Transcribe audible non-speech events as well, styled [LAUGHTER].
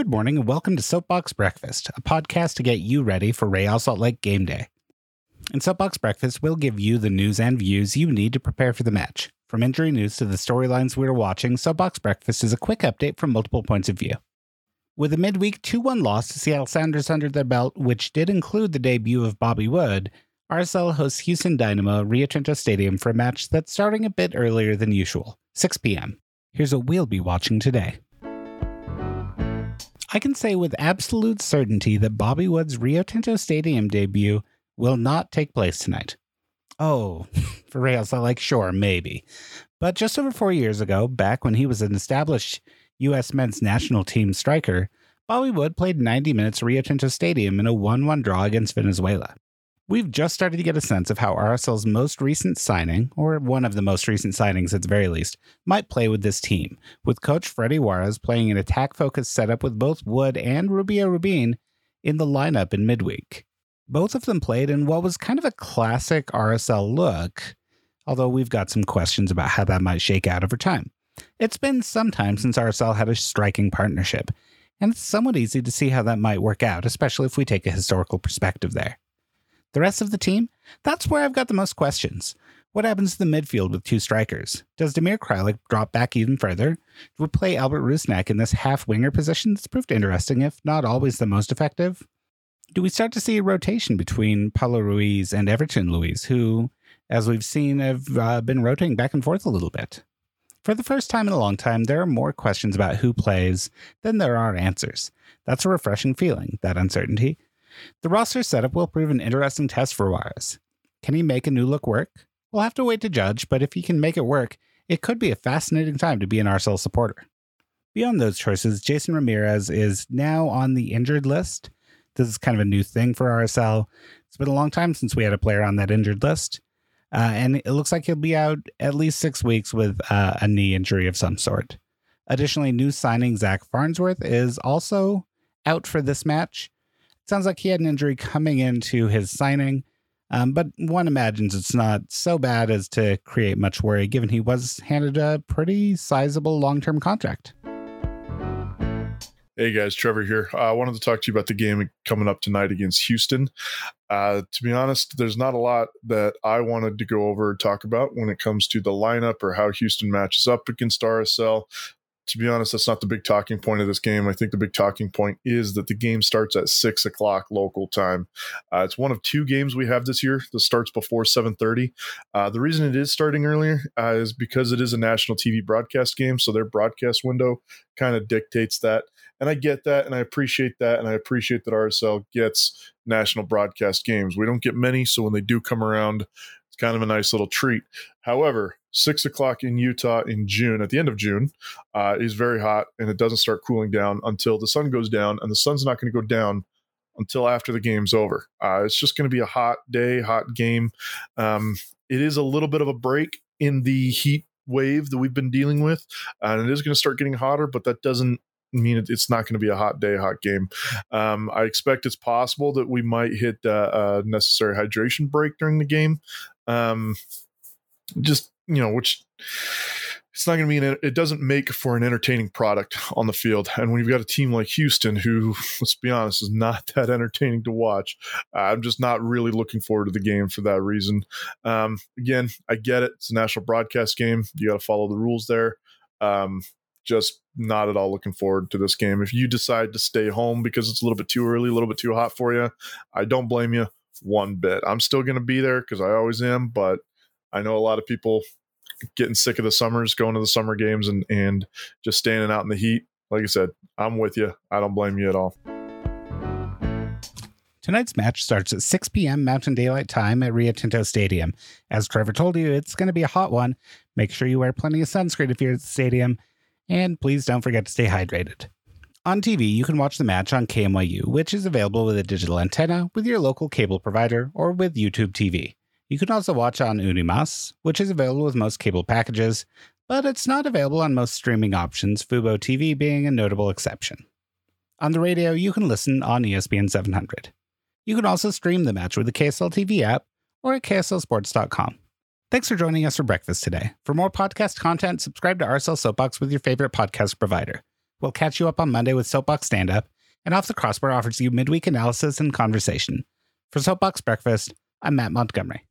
Good morning and welcome to Soapbox Breakfast, a podcast to get you ready for Real Salt Lake game day. In Soapbox Breakfast, we'll give you the news and views you need to prepare for the match. From injury news to the storylines we're watching, Soapbox Breakfast is a quick update from multiple points of view. With a midweek 2 1 loss to Seattle Sounders under their belt, which did include the debut of Bobby Wood, RSL hosts Houston Dynamo Rio Tinto Stadium for a match that's starting a bit earlier than usual, 6 p.m. Here's what we'll be watching today. I can say with absolute certainty that Bobby Wood's Rio Tinto Stadium debut will not take place tonight. Oh, [LAUGHS] for Real Salt Lake, sure, maybe. But just over four years ago, back when he was an established U.S. men's national team striker, Bobby Wood played 90 minutes Rio Tinto Stadium in a 1 1 draw against Venezuela. We've just started to get a sense of how RSL's most recent signing, or one of the most recent signings at the very least, might play with this team, with coach Freddy Juarez playing an attack focused setup with both Wood and Rubio Rubin in the lineup in midweek. Both of them played in what was kind of a classic RSL look, although we've got some questions about how that might shake out over time. It's been some time since RSL had a striking partnership, and it's somewhat easy to see how that might work out, especially if we take a historical perspective there. The rest of the team? That's where I've got the most questions. What happens to the midfield with two strikers? Does Damir Kreilach drop back even further? Do we play Albert Rusnak in this half winger position that's proved interesting, if not always the most effective? Do we start to see a rotation between Pablo Ruiz and Everton Luiz, who, as we've seen, have uh, been rotating back and forth a little bit? For the first time in a long time, there are more questions about who plays than there are answers. That's a refreshing feeling, that uncertainty. The roster setup will prove an interesting test for Juarez. Can he make a new look work? We'll have to wait to judge, but if he can make it work, it could be a fascinating time to be an RSL supporter. Beyond those choices, Jason Ramirez is now on the injured list. This is kind of a new thing for RSL. It's been a long time since we had a player on that injured list. Uh, and it looks like he'll be out at least six weeks with uh, a knee injury of some sort. Additionally, new signing Zach Farnsworth is also out for this match. Sounds like he had an injury coming into his signing, um, but one imagines it's not so bad as to create much worry, given he was handed a pretty sizable long term contract. Hey guys, Trevor here. Uh, I wanted to talk to you about the game coming up tonight against Houston. Uh, to be honest, there's not a lot that I wanted to go over talk about when it comes to the lineup or how Houston matches up against RSL to be honest, that's not the big talking point of this game. I think the big talking point is that the game starts at six o'clock local time. Uh, it's one of two games we have this year that starts before seven thirty. Uh, the reason it is starting earlier uh, is because it is a national TV broadcast game, so their broadcast window kind of dictates that. And I get that, and I appreciate that, and I appreciate that RSL gets national broadcast games. We don't get many, so when they do come around, kind of a nice little treat. However, six o'clock in Utah in June, at the end of June, uh, is very hot and it doesn't start cooling down until the sun goes down, and the sun's not going to go down until after the game's over. Uh, it's just going to be a hot day, hot game. Um, it is a little bit of a break in the heat wave that we've been dealing with, and it is going to start getting hotter, but that doesn't mean it's not going to be a hot day, hot game. Um, I expect it's possible that we might hit uh, a necessary hydration break during the game. Um, just you know, which it's not going to be an, it doesn't make for an entertaining product on the field. And when you've got a team like Houston, who, let's be honest, is not that entertaining to watch, I'm just not really looking forward to the game for that reason. Um, again, I get it. It's a national broadcast game. You got to follow the rules there. Um, just not at all looking forward to this game. If you decide to stay home because it's a little bit too early, a little bit too hot for you, I don't blame you one bit. I'm still going to be there because I always am, but I know a lot of people getting sick of the summers, going to the summer games, and and just standing out in the heat. Like I said, I'm with you. I don't blame you at all. Tonight's match starts at 6 p.m. Mountain Daylight Time at Rio Tinto Stadium. As Trevor told you, it's going to be a hot one. Make sure you wear plenty of sunscreen if you're at the stadium, and please don't forget to stay hydrated. On TV, you can watch the match on KMYU, which is available with a digital antenna, with your local cable provider, or with YouTube TV. You can also watch on Unimas, which is available with most cable packages, but it's not available on most streaming options, Fubo TV being a notable exception. On the radio, you can listen on ESPN 700. You can also stream the match with the KSL TV app or at KSLSports.com. Thanks for joining us for breakfast today. For more podcast content, subscribe to RSL Soapbox with your favorite podcast provider. We'll catch you up on Monday with Soapbox Stand Up, and Off the Crossbar offers you midweek analysis and conversation. For Soapbox Breakfast, I'm Matt Montgomery.